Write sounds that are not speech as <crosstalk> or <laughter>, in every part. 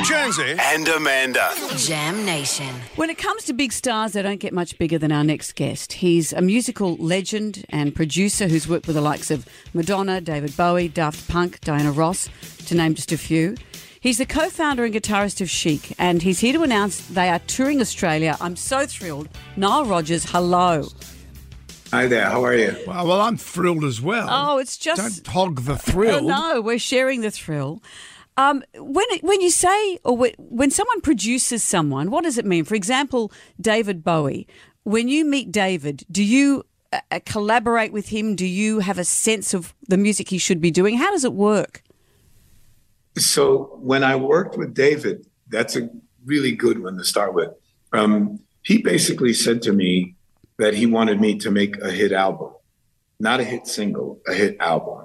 Jonesy and Amanda. Jam Nation. When it comes to big stars, they don't get much bigger than our next guest. He's a musical legend and producer who's worked with the likes of Madonna, David Bowie, Daft Punk, Diana Ross, to name just a few. He's the co founder and guitarist of Chic, and he's here to announce they are touring Australia. I'm so thrilled. Nile Rodgers, hello. Hi there, how are you? Well, well, I'm thrilled as well. Oh, it's just. Don't hog the thrill. Oh, no, we're sharing the thrill. Um, when when you say or when, someone produces someone, what does it mean? For example, David Bowie. When you meet David, do you uh, uh, collaborate with him? Do you have a sense of the music he should be doing? How does it work? So when I worked with David, that's a really good one to start with. Um, he basically said to me that he wanted me to make a hit album, not a hit single, a hit album.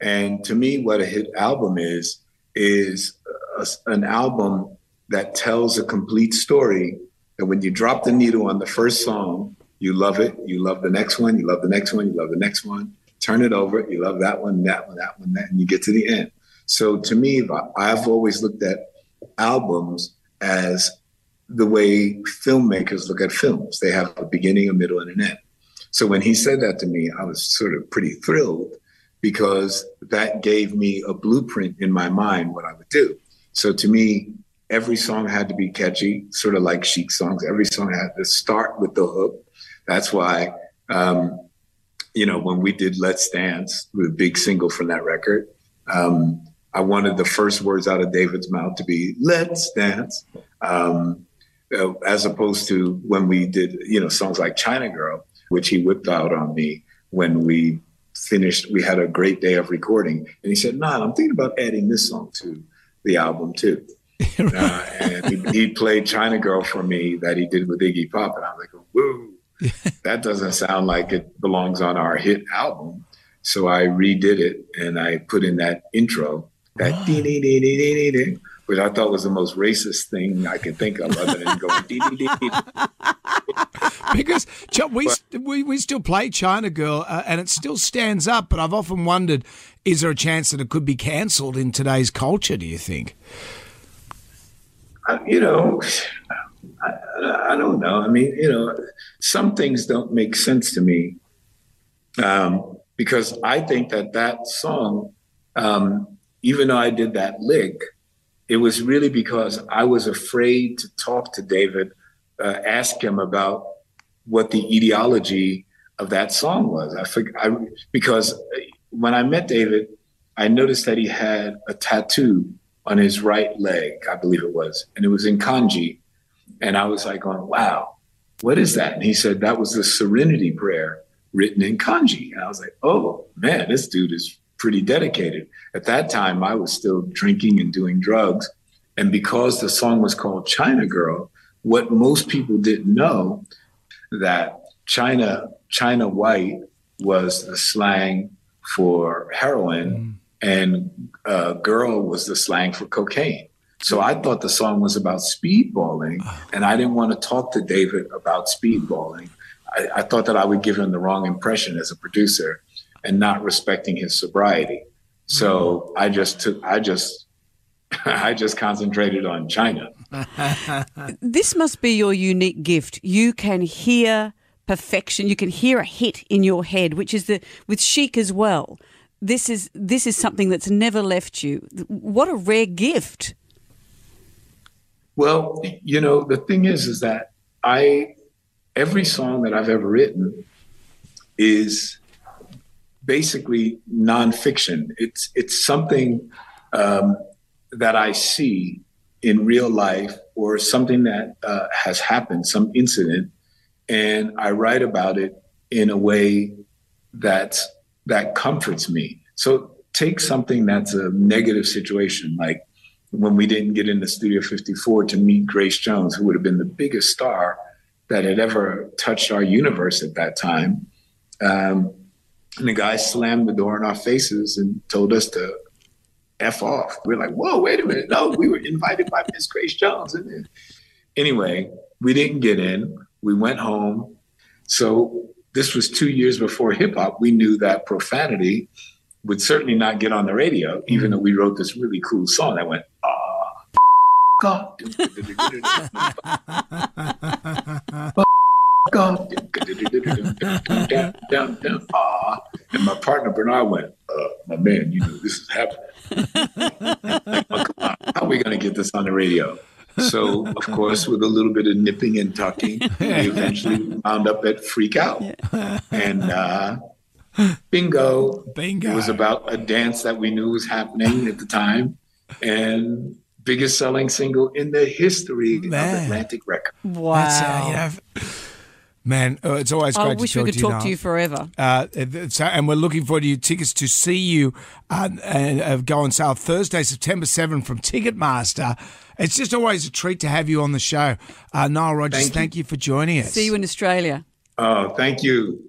And to me, what a hit album is, is a, an album that tells a complete story. That when you drop the needle on the first song, you love it, you love the next one, you love the next one, you love the next one. Turn it over, you love that one, that one, that one, that, and you get to the end. So to me, I've always looked at albums as the way filmmakers look at films. They have a beginning, a middle, and an end. So when he said that to me, I was sort of pretty thrilled because that gave me a blueprint in my mind what I would do. So to me, every song had to be catchy, sort of like chic songs. Every song had to start with the hook. That's why, um, you know, when we did Let's Dance, the big single from that record, um, I wanted the first words out of David's mouth to be "Let's dance," um, uh, as opposed to when we did, you know, songs like "China Girl," which he whipped out on me when we finished. We had a great day of recording, and he said, "Nah, I'm thinking about adding this song to the album too." <laughs> uh, and he, he, played "China Girl" for me that he did with Iggy Pop, and I was like, "Whoa." <laughs> that doesn't sound like it belongs on our hit album. So I redid it and I put in that intro that dee dee dee dee dee dee, which I thought was the most racist thing I could think of, other than going dee dee dee. dee. <laughs> because we, we we still play China Girl, uh, and it still stands up. But I've often wondered, is there a chance that it could be cancelled in today's culture? Do you think? Uh, you know, I, I, don't know. I mean, you know, some things don't make sense to me um, because I think that that song um, even though I did that lick, it was really because I was afraid to talk to David, uh, ask him about what the ideology of that song was. I, I because when I met David, I noticed that he had a tattoo on his right leg, I believe it was, and it was in kanji. And I was like, going, wow, what is that? And he said that was the Serenity Prayer written in kanji. And I was like, oh man, this dude is pretty dedicated. At that time, I was still drinking and doing drugs. And because the song was called China Girl, what most people didn't know that China China White was the slang for heroin, mm. and uh, girl was the slang for cocaine. So I thought the song was about speedballing, <sighs> and I didn't want to talk to David about speedballing. I, I thought that I would give him the wrong impression as a producer and not respecting his sobriety. So mm-hmm. I just took, I just, <laughs> I just concentrated on China. <laughs> this must be your unique gift. You can hear perfection. You can hear a hit in your head, which is the with Chic as well. This is this is something that's never left you. What a rare gift. Well, you know, the thing is, is that I every song that I've ever written is basically nonfiction. It's it's something um, that I see in real life or something that uh, has happened, some incident, and I write about it in a way that that comforts me. So take something that's a negative situation, like when we didn't get into Studio 54 to meet Grace Jones, who would have been the biggest star that had ever touched our universe at that time. Um, and the guy slammed the door in our faces and told us to F off. We are like, whoa, wait a minute. No, we were invited by Miss Grace Jones. And anyway, we didn't get in. We went home. So this was two years before hip hop. We knew that profanity would certainly not get on the radio, even though we wrote this really cool song that went, ah. <laughs> off. off. <laughs> <laughs> Ah. <laughs> And my partner Bernard went, uh, my man, you know this is happening. <laughs> oh. How are we going to get this on the radio? So, of course, with a little bit of nipping and tucking, we eventually wound up at Freak Out. And uh, bingo. Bingo. It was about a dance that we knew was happening at the time. And biggest selling single in the history Man. of Atlantic Records. Wow. That's, uh, you know, man, uh, it's always great I to wish talk we could to you. talk to you forever. Uh, so, and we're looking forward to your tickets to see you uh, and uh, go on sale Thursday, September 7 from Ticketmaster. It's just always a treat to have you on the show. Uh, Nile Rodgers, Thank thank you. you for joining us. See you in Australia. Oh, thank you.